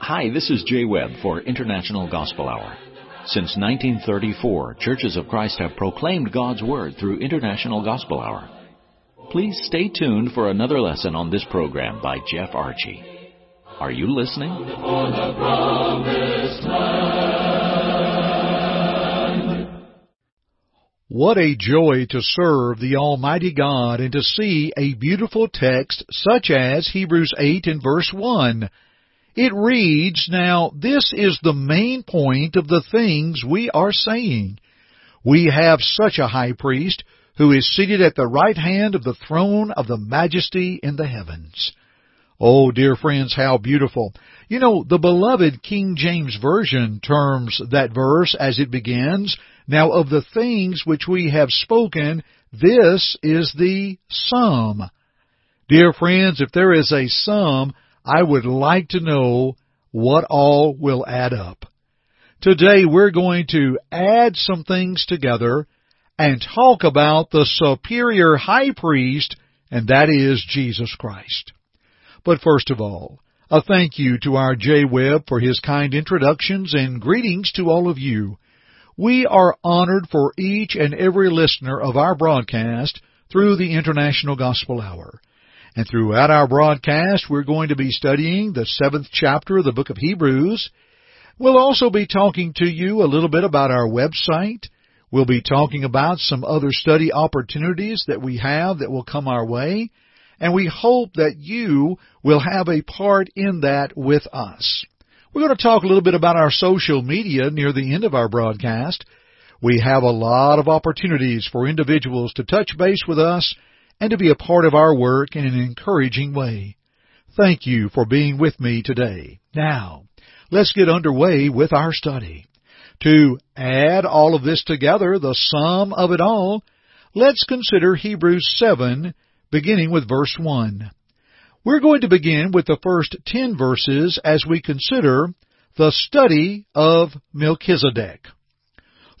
Hi, this is Jay Webb for International Gospel Hour. Since 1934, Churches of Christ have proclaimed God's Word through International Gospel Hour. Please stay tuned for another lesson on this program by Jeff Archie. Are you listening? What a joy to serve the Almighty God and to see a beautiful text such as Hebrews 8 and verse 1. It reads, Now this is the main point of the things we are saying. We have such a high priest who is seated at the right hand of the throne of the majesty in the heavens. Oh, dear friends, how beautiful. You know, the beloved King James Version terms that verse as it begins, Now of the things which we have spoken, this is the sum. Dear friends, if there is a sum, I would like to know what all will add up. Today we're going to add some things together and talk about the superior high priest, and that is Jesus Christ. But first of all, a thank you to our Jay Webb for his kind introductions and greetings to all of you. We are honored for each and every listener of our broadcast through the International Gospel Hour. And throughout our broadcast, we're going to be studying the seventh chapter of the book of Hebrews. We'll also be talking to you a little bit about our website. We'll be talking about some other study opportunities that we have that will come our way. And we hope that you will have a part in that with us. We're going to talk a little bit about our social media near the end of our broadcast. We have a lot of opportunities for individuals to touch base with us and to be a part of our work in an encouraging way. Thank you for being with me today. Now, let's get underway with our study. To add all of this together, the sum of it all, let's consider Hebrews 7, beginning with verse 1. We're going to begin with the first 10 verses as we consider the study of Melchizedek.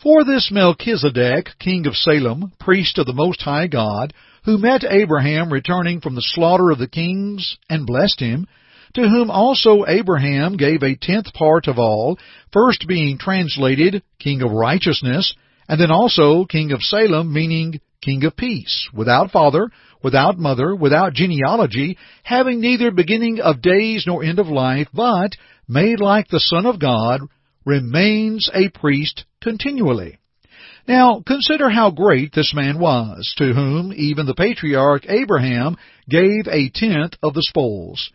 For this Melchizedek, king of Salem, priest of the Most High God, who met Abraham returning from the slaughter of the kings and blessed him, to whom also Abraham gave a tenth part of all, first being translated King of Righteousness, and then also King of Salem, meaning King of Peace, without father, without mother, without genealogy, having neither beginning of days nor end of life, but, made like the Son of God, remains a priest continually. Now, consider how great this man was, to whom even the patriarch Abraham gave a tenth of the spoils.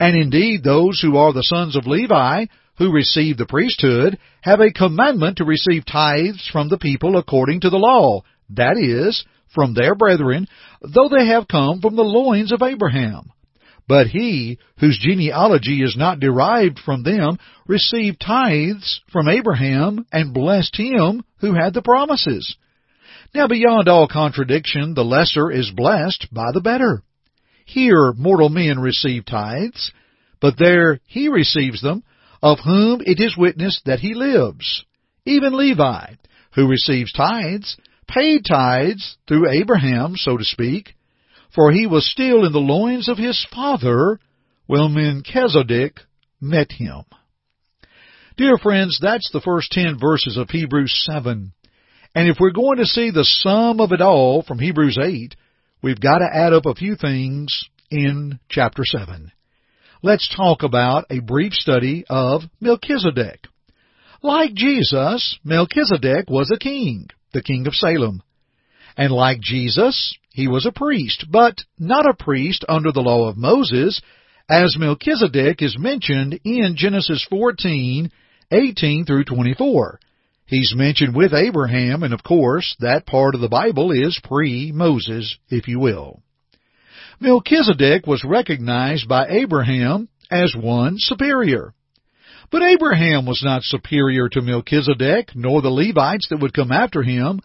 And indeed, those who are the sons of Levi, who receive the priesthood, have a commandment to receive tithes from the people according to the law, that is, from their brethren, though they have come from the loins of Abraham. But he, whose genealogy is not derived from them, received tithes from Abraham and blessed him who had the promises. Now beyond all contradiction, the lesser is blessed by the better. Here mortal men receive tithes, but there he receives them, of whom it is witnessed that he lives. Even Levi, who receives tithes, paid tithes through Abraham, so to speak, for he was still in the loins of his father when Melchizedek met him. Dear friends, that's the first ten verses of Hebrews 7. And if we're going to see the sum of it all from Hebrews 8, we've got to add up a few things in chapter 7. Let's talk about a brief study of Melchizedek. Like Jesus, Melchizedek was a king, the king of Salem. And like Jesus, he was a priest, but not a priest under the law of Moses, as Melchizedek is mentioned in Genesis 14, 18 through 24. He's mentioned with Abraham, and of course, that part of the Bible is pre-Moses, if you will. Melchizedek was recognized by Abraham as one superior. But Abraham was not superior to Melchizedek, nor the Levites that would come after him,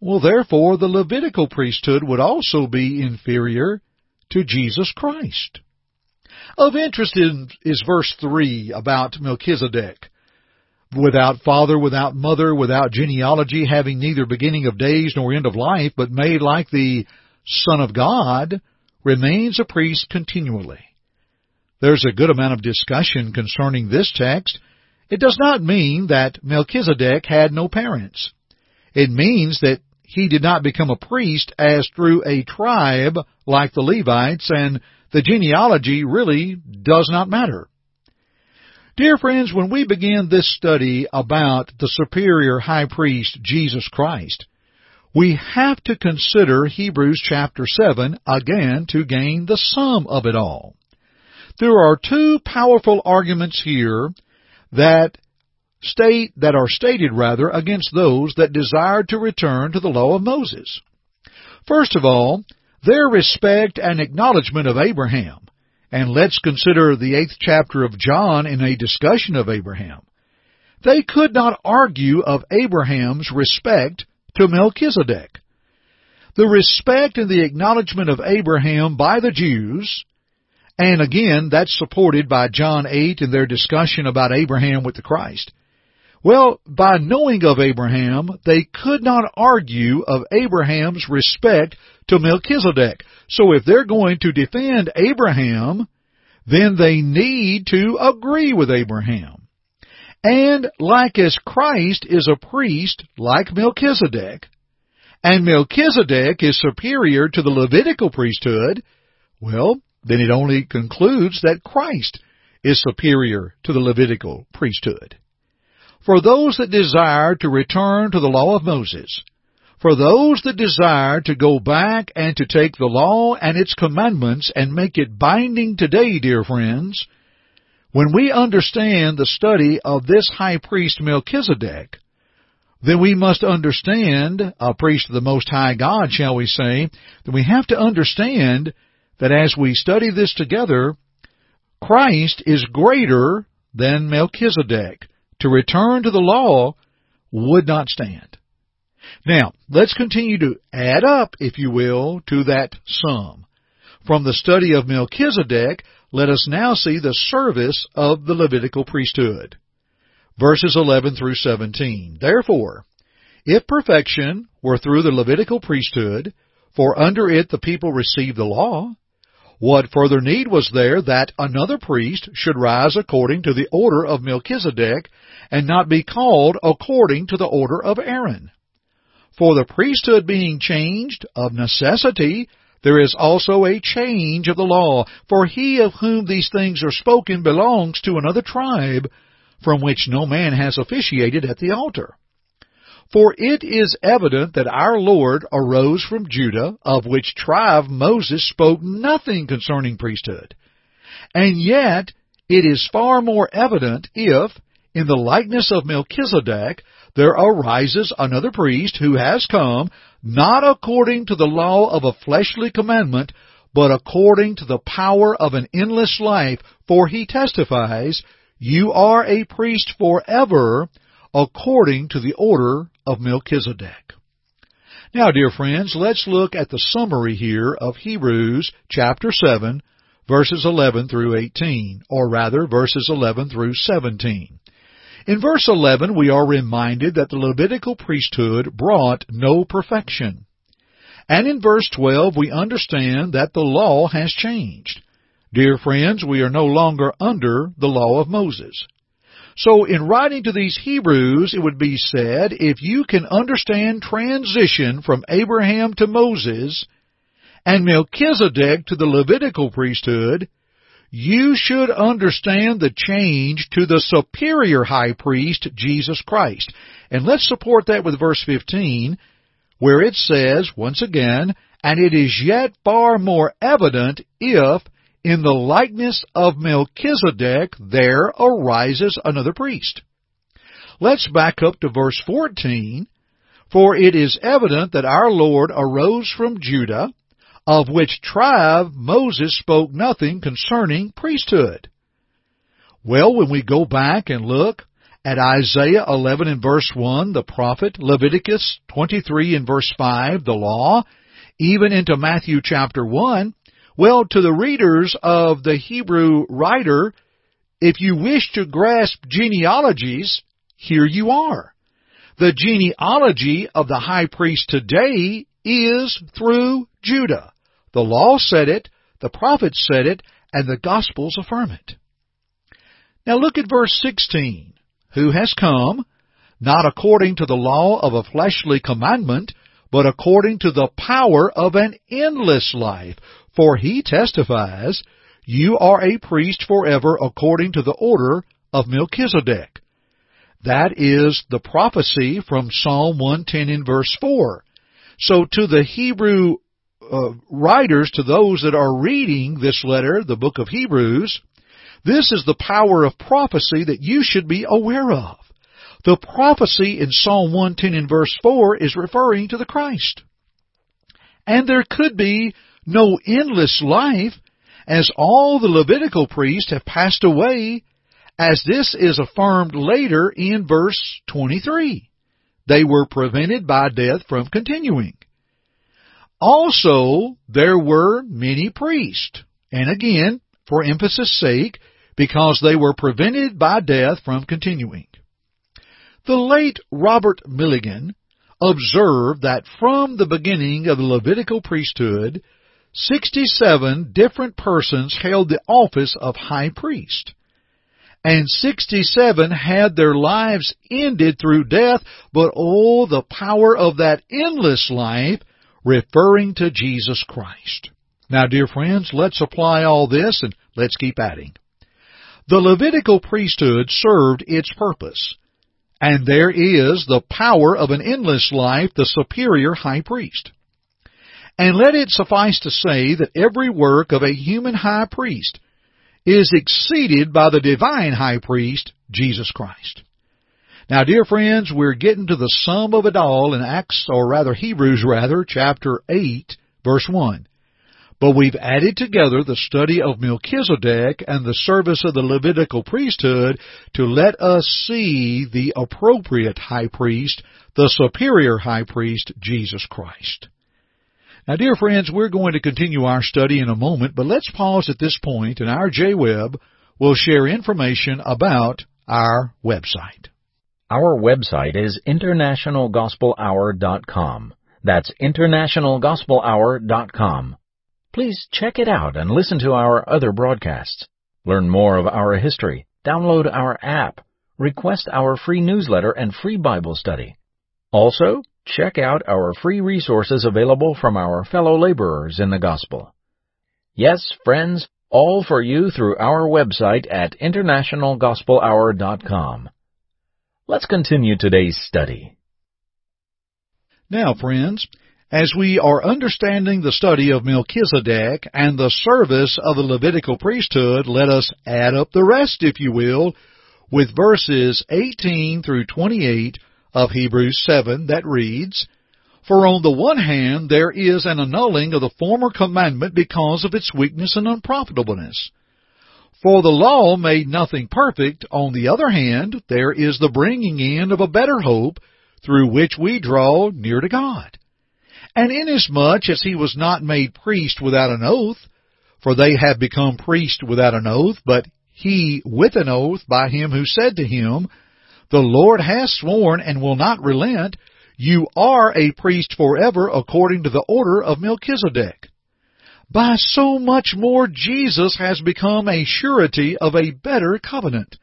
well, therefore, the Levitical priesthood would also be inferior to Jesus Christ. Of interest is verse 3 about Melchizedek. Without father, without mother, without genealogy, having neither beginning of days nor end of life, but made like the Son of God, remains a priest continually. There's a good amount of discussion concerning this text. It does not mean that Melchizedek had no parents. It means that he did not become a priest as through a tribe like the Levites, and the genealogy really does not matter. Dear friends, when we begin this study about the superior high priest, Jesus Christ, we have to consider Hebrews chapter 7 again to gain the sum of it all. There are two powerful arguments here that state that are stated rather against those that desire to return to the law of Moses. First of all, their respect and acknowledgement of Abraham. And let's consider the eighth chapter of John in a discussion of Abraham. They could not argue of Abraham's respect to Melchizedek. The respect and the acknowledgement of Abraham by the Jews, and again, that's supported by John 8 in their discussion about Abraham with the Christ. Well, by knowing of Abraham, they could not argue of Abraham's respect to Melchizedek. So if they're going to defend Abraham, then they need to agree with Abraham. And like as Christ is a priest like Melchizedek, and Melchizedek is superior to the Levitical priesthood, well, then it only concludes that Christ is superior to the Levitical priesthood. For those that desire to return to the law of Moses, for those that desire to go back and to take the law and its commandments and make it binding today, dear friends, when we understand the study of this high priest Melchizedek, then we must understand, a priest of the Most High God, shall we say, that we have to understand that as we study this together, Christ is greater than Melchizedek to return to the law would not stand. Now, let's continue to add up, if you will, to that sum. From the study of Melchizedek, let us now see the service of the Levitical priesthood. Verses 11 through 17. Therefore, if perfection were through the Levitical priesthood, for under it the people received the law, what further need was there that another priest should rise according to the order of Melchizedek and not be called according to the order of Aaron? For the priesthood being changed, of necessity, there is also a change of the law. For he of whom these things are spoken belongs to another tribe, from which no man has officiated at the altar. For it is evident that our Lord arose from Judah, of which tribe Moses spoke nothing concerning priesthood. And yet it is far more evident if, in the likeness of Melchizedek, there arises another priest who has come, not according to the law of a fleshly commandment, but according to the power of an endless life, for he testifies, You are a priest forever, according to the order of Melchizedek. Now, dear friends, let's look at the summary here of Hebrews chapter 7, verses 11 through 18, or rather, verses 11 through 17. In verse 11, we are reminded that the Levitical priesthood brought no perfection. And in verse 12, we understand that the law has changed. Dear friends, we are no longer under the law of Moses. So in writing to these Hebrews, it would be said, if you can understand transition from Abraham to Moses and Melchizedek to the Levitical priesthood, you should understand the change to the superior high priest, Jesus Christ. And let's support that with verse 15, where it says, once again, and it is yet far more evident if in the likeness of Melchizedek there arises another priest. Let's back up to verse 14. For it is evident that our Lord arose from Judah, of which tribe Moses spoke nothing concerning priesthood. Well, when we go back and look at Isaiah 11 and verse 1, the prophet, Leviticus 23 and verse 5, the law, even into Matthew chapter 1, well, to the readers of the Hebrew writer, if you wish to grasp genealogies, here you are. The genealogy of the high priest today is through Judah. The law said it, the prophets said it, and the Gospels affirm it. Now look at verse 16. Who has come, not according to the law of a fleshly commandment, but according to the power of an endless life. For he testifies, You are a priest forever according to the order of Melchizedek. That is the prophecy from Psalm 110 in verse 4. So to the Hebrew uh, writers, to those that are reading this letter, the book of Hebrews, this is the power of prophecy that you should be aware of. The prophecy in Psalm 110 in verse 4 is referring to the Christ. And there could be no endless life as all the Levitical priests have passed away as this is affirmed later in verse 23. They were prevented by death from continuing. Also, there were many priests. And again, for emphasis sake, because they were prevented by death from continuing. The late Robert Milligan observed that from the beginning of the Levitical priesthood, 67 different persons held the office of high priest. And 67 had their lives ended through death, but oh, the power of that endless life, referring to Jesus Christ. Now, dear friends, let's apply all this and let's keep adding. The Levitical priesthood served its purpose. And there is the power of an endless life, the superior high priest. And let it suffice to say that every work of a human high priest is exceeded by the divine high priest, Jesus Christ. Now, dear friends, we're getting to the sum of it all in Acts, or rather Hebrews rather, chapter 8, verse 1. But we've added together the study of Melchizedek and the service of the Levitical priesthood to let us see the appropriate high priest, the superior high priest, Jesus Christ. Now, dear friends, we're going to continue our study in a moment, but let's pause at this point and our Jay Webb will share information about our website. Our website is internationalgospelhour.com. That's internationalgospelhour.com. Please check it out and listen to our other broadcasts. Learn more of our history, download our app, request our free newsletter and free Bible study. Also, check out our free resources available from our fellow laborers in the gospel. Yes, friends, all for you through our website at internationalgospelhour.com. Let's continue today's study. Now, friends, as we are understanding the study of Melchizedek and the service of the Levitical priesthood, let us add up the rest, if you will, with verses 18 through 28 of Hebrews 7 that reads, For on the one hand there is an annulling of the former commandment because of its weakness and unprofitableness. For the law made nothing perfect. On the other hand, there is the bringing in of a better hope through which we draw near to God. And inasmuch as he was not made priest without an oath, for they have become priests without an oath, but he with an oath by him who said to him, The Lord has sworn and will not relent, you are a priest forever according to the order of Melchizedek. By so much more Jesus has become a surety of a better covenant.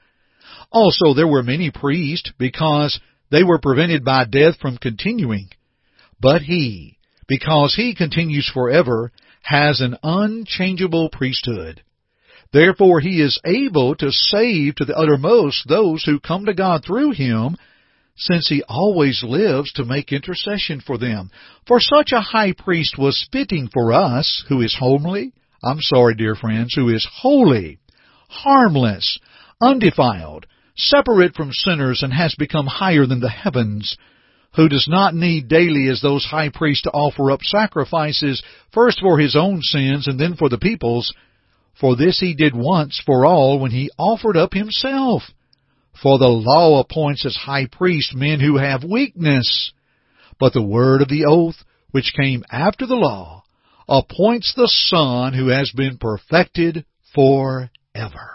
Also there were many priests, because they were prevented by death from continuing. But he, because he continues forever, has an unchangeable priesthood. Therefore he is able to save to the uttermost those who come to God through him, since he always lives to make intercession for them. For such a high priest was fitting for us, who is homely, I'm sorry, dear friends, who is holy, harmless, undefiled, separate from sinners, and has become higher than the heavens, who does not need daily as those high priests to offer up sacrifices, first for his own sins and then for the people's. For this he did once for all when he offered up himself. For the law appoints as high priest men who have weakness. But the word of the oath, which came after the law, appoints the Son who has been perfected for forever.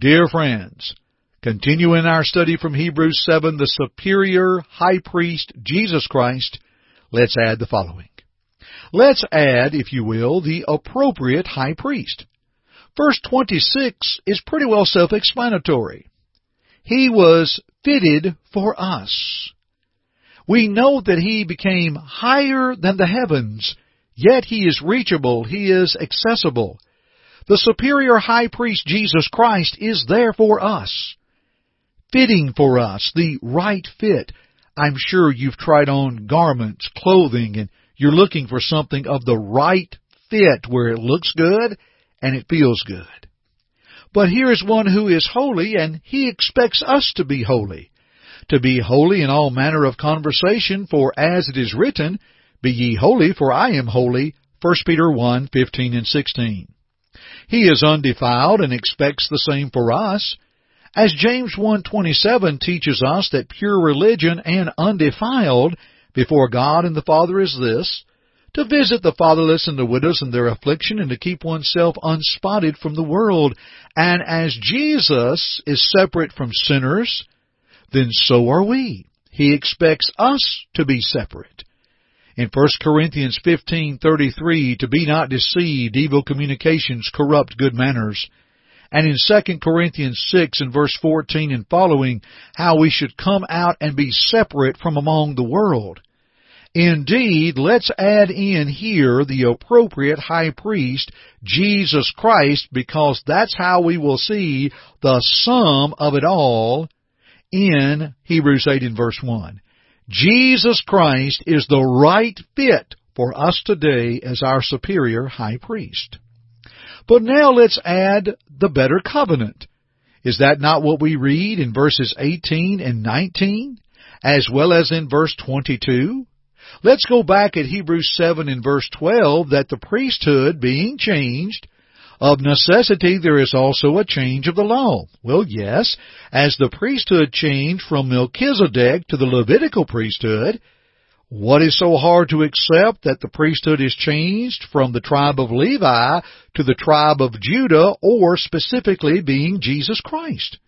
Dear friends, Continuing our study from Hebrews 7, the superior high priest, Jesus Christ, let's add the following. Let's add, if you will, the appropriate high priest. Verse 26 is pretty well self-explanatory. He was fitted for us. We know that He became higher than the heavens, yet He is reachable, He is accessible. The superior high priest Jesus Christ is there for us. Fitting for us, the right fit. I'm sure you've tried on garments, clothing, and you're looking for something of the right fit where it looks good and it feels good. But here is one who is holy and he expects us to be holy. To be holy in all manner of conversation, for as it is written, Be ye holy, for I am holy. 1 Peter 1, 15 and 16. He is undefiled and expects the same for us. As James 1:27 teaches us that pure religion and undefiled before God and the Father is this, to visit the fatherless and the widows in their affliction and to keep oneself unspotted from the world. And as Jesus is separate from sinners, then so are we. He expects us to be separate. In 1 Corinthians 15:33, to be not deceived, evil communications corrupt good manners. And in 2 Corinthians 6 and verse 14 and following, how we should come out and be separate from among the world. Indeed, let's add in here the appropriate high priest, Jesus Christ, because that's how we will see the sum of it all in Hebrews 8 and verse 1. Jesus Christ is the right fit for us today as our superior high priest. But now let's add the better covenant. Is that not what we read in verses 18 and 19, as well as in verse 22? Let's go back at Hebrews 7 and verse 12 that the priesthood being changed of necessity, there is also a change of the law. Well, yes, as the priesthood changed from Melchizedek to the Levitical priesthood, what is so hard to accept that the priesthood is changed from the tribe of Levi to the tribe of Judah, or specifically being Jesus Christ?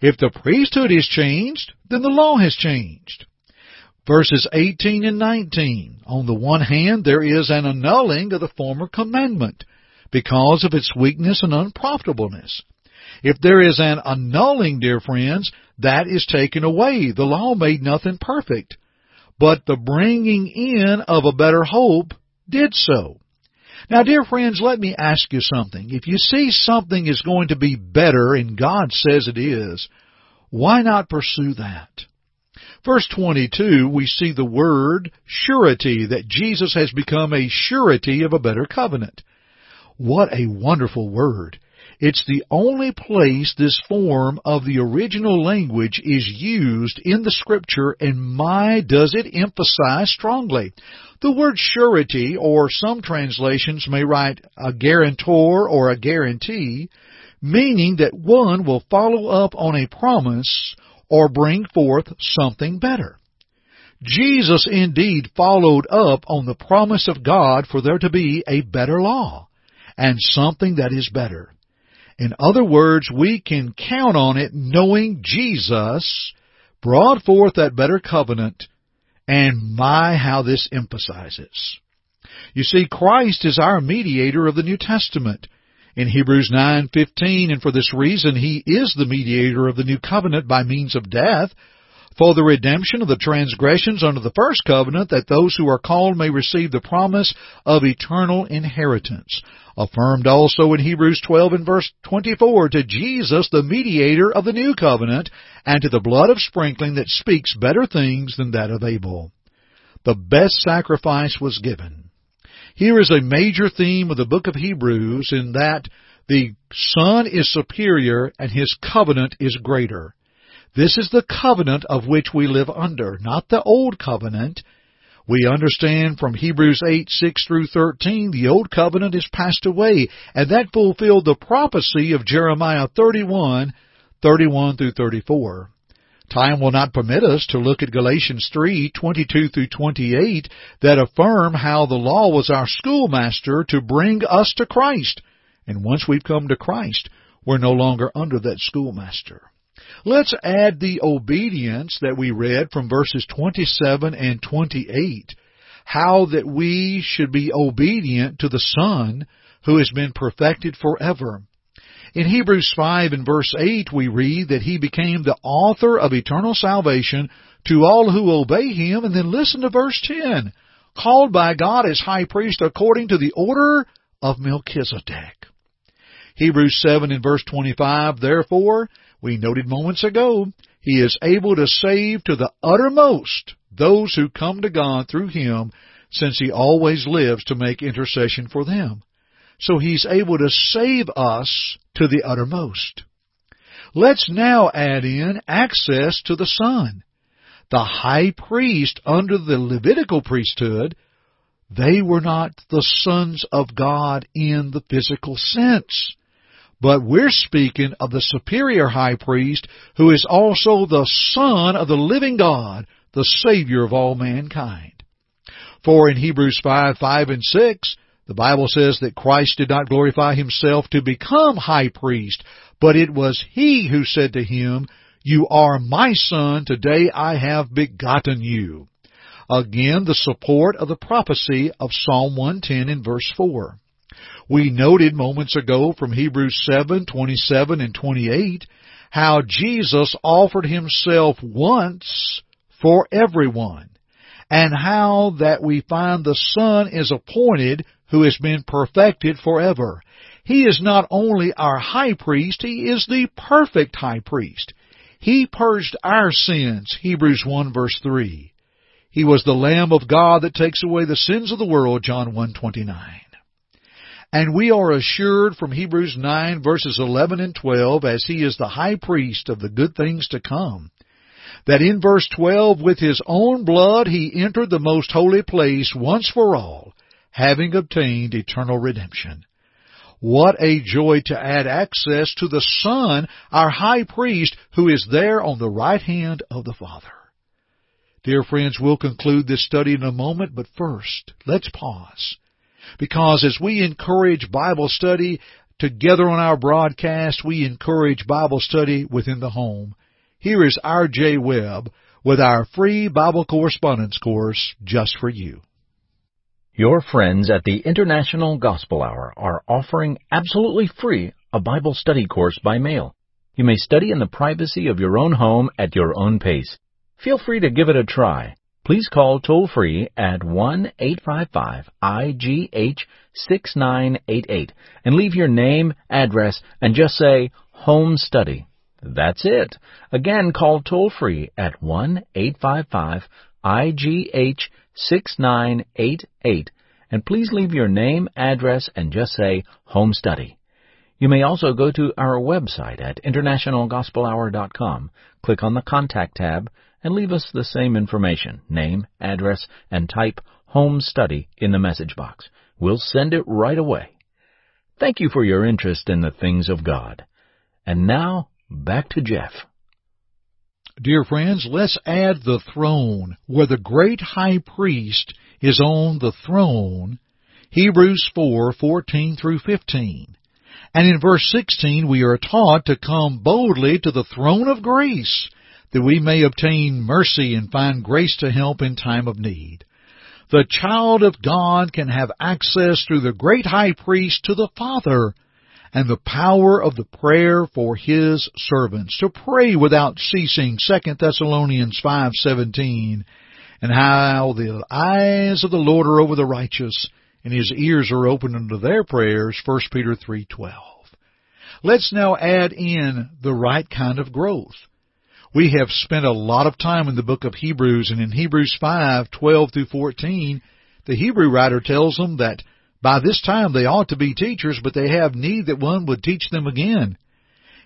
If the priesthood is changed, then the law has changed. Verses 18 and 19. On the one hand, there is an annulling of the former commandment because of its weakness and unprofitableness. If there is an annulling, dear friends, that is taken away. The law made nothing perfect. But the bringing in of a better hope did so. Now, dear friends, let me ask you something. If you see something is going to be better and God says it is, why not pursue that? Verse 22, we see the word surety, that Jesus has become a surety of a better covenant. What a wonderful word. It's the only place this form of the original language is used in the scripture and my does it emphasize strongly. The word surety, or some translations may write a guarantor or a guarantee, meaning that one will follow up on a promise or bring forth something better. Jesus indeed followed up on the promise of God for there to be a better law and something that is better. In other words, we can count on it knowing Jesus brought forth that better covenant, and my how this emphasizes. You see, Christ is our mediator of the New Testament. In Hebrews 9:15, and for this reason he is the mediator of the new covenant by means of death, for the redemption of the transgressions under the first covenant, that those who are called may receive the promise of eternal inheritance. Affirmed also in Hebrews 12 and verse 24, to Jesus, the mediator of the new covenant, and to the blood of sprinkling that speaks better things than that of Abel. The best sacrifice was given. Here is a major theme of the book of Hebrews in that the Son is superior and His covenant is greater. This is the covenant of which we live under, not the old covenant. We understand from Hebrews 8, 6 through 13, the old covenant is passed away, and that fulfilled the prophecy of Jeremiah 31, 31 through 34. Time will not permit us to look at Galatians 3, 22 through 28 that affirm how the law was our schoolmaster to bring us to Christ. And once we've come to Christ, we're no longer under that schoolmaster. Let's add the obedience that we read from verses 27 and 28. How that we should be obedient to the Son who has been perfected forever. In Hebrews 5 and verse 8 we read that he became the author of eternal salvation to all who obey him, and then listen to verse 10. Called by God as high priest according to the order of Melchizedek. Hebrews 7 and verse 25, therefore, we noted moments ago, he is able to save to the uttermost those who come to God through him, since he always lives to make intercession for them. So he's able to save us to the uttermost. Let's now add in access to the Son. The high priest under the Levitical priesthood, they were not the sons of God in the physical sense. But we're speaking of the superior high priest who is also the Son of the living God, the Savior of all mankind. For in Hebrews 5, 5 and 6, the Bible says that Christ did not glorify himself to become high priest, but it was he who said to him, You are my son, today I have begotten you. Again, the support of the prophecy of Psalm 110 in verse 4. We noted moments ago from Hebrews 7, 27 and 28 how Jesus offered himself once for everyone and how that we find the Son is appointed who has been perfected forever. He is not only our high priest, he is the perfect high priest. He purged our sins, Hebrews 1 verse 3. He was the Lamb of God that takes away the sins of the world, John 1:29. And we are assured from Hebrews 9 verses 11 and 12 as he is the high priest of the good things to come that in verse 12 with his own blood he entered the most holy place once for all having obtained eternal redemption. What a joy to add access to the Son, our high priest, who is there on the right hand of the Father. Dear friends, we'll conclude this study in a moment, but first, let's pause. Because as we encourage Bible study together on our broadcast, we encourage Bible study within the home. Here is R.J. Webb with our free Bible correspondence course just for you. Your friends at the International Gospel Hour are offering absolutely free a Bible study course by mail. You may study in the privacy of your own home at your own pace. Feel free to give it a try. Please call toll free at 1-855-IGH-6988 and leave your name, address, and just say home study. That's it. Again, call toll free at 1-855-IGH-6988 and please leave your name, address, and just say home study. You may also go to our website at internationalgospelhour.com, click on the contact tab, and leave us the same information, name, address, and type home study in the message box. We'll send it right away. Thank you for your interest in the things of God. And now, back to Jeff. Dear friends, let's add the throne, where the great high priest is on the throne, Hebrews 4:14 through 15. And in verse 16 we are taught to come boldly to the throne of grace that we may obtain mercy and find grace to help in time of need. The child of God can have access through the great high priest to the Father and the power of the prayer for his servants. To pray without ceasing 2 Thessalonians 5:17 and how the eyes of the Lord are over the righteous and his ears are open unto their prayers 1 Peter 3:12 Let's now add in the right kind of growth we have spent a lot of time in the book of Hebrews, and in Hebrews 5, 12 through 14, the Hebrew writer tells them that by this time they ought to be teachers, but they have need that one would teach them again.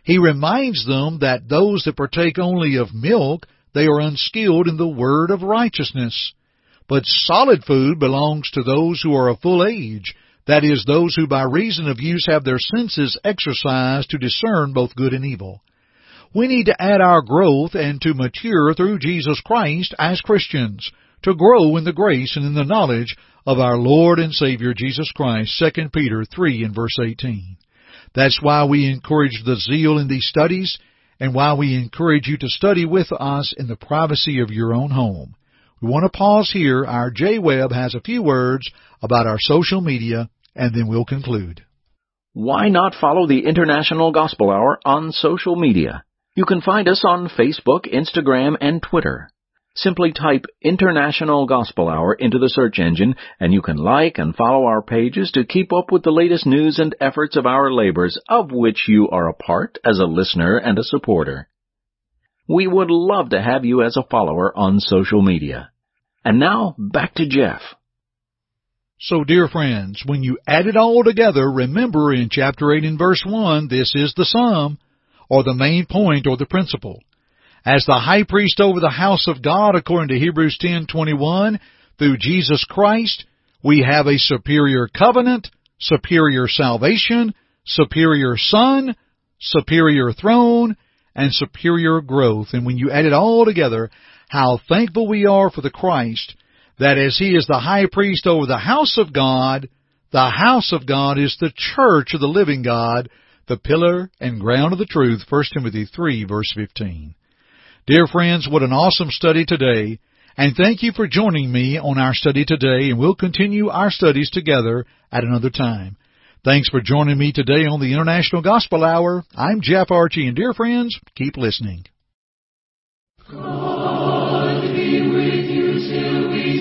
He reminds them that those that partake only of milk, they are unskilled in the word of righteousness. But solid food belongs to those who are of full age, that is, those who by reason of use have their senses exercised to discern both good and evil. We need to add our growth and to mature through Jesus Christ as Christians, to grow in the grace and in the knowledge of our Lord and Savior Jesus Christ, 2 Peter 3 and verse 18. That's why we encourage the zeal in these studies and why we encourage you to study with us in the privacy of your own home. We want to pause here. Our Jay Webb has a few words about our social media and then we'll conclude. why not follow the International Gospel Hour on social media? You can find us on Facebook, Instagram, and Twitter. Simply type International Gospel Hour into the search engine and you can like and follow our pages to keep up with the latest news and efforts of our labors of which you are a part as a listener and a supporter. We would love to have you as a follower on social media. And now, back to Jeff. So, dear friends, when you add it all together, remember in chapter 8 and verse 1, this is the sum, or the main point, or the principle. As the high priest over the house of God, according to Hebrews 10:21, through Jesus Christ, we have a superior covenant, superior salvation, superior son, superior throne, and superior growth. And when you add it all together, how thankful we are for the Christ that as he is the high priest over the house of God, the house of God is the church of the living God, the pillar and ground of the truth, 1 Timothy 3 verse 15. Dear friends, what an awesome study today, and thank you for joining me on our study today, and we'll continue our studies together at another time. Thanks for joining me today on the International Gospel Hour. I'm Jeff Archie, and dear friends, keep listening.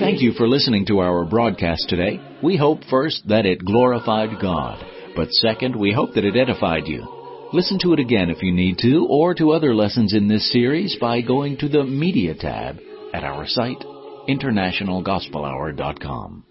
Thank you for listening to our broadcast today. We hope first that it glorified God, but second, we hope that it edified you. Listen to it again if you need to, or to other lessons in this series by going to the Media tab at our site, internationalgospelhour.com.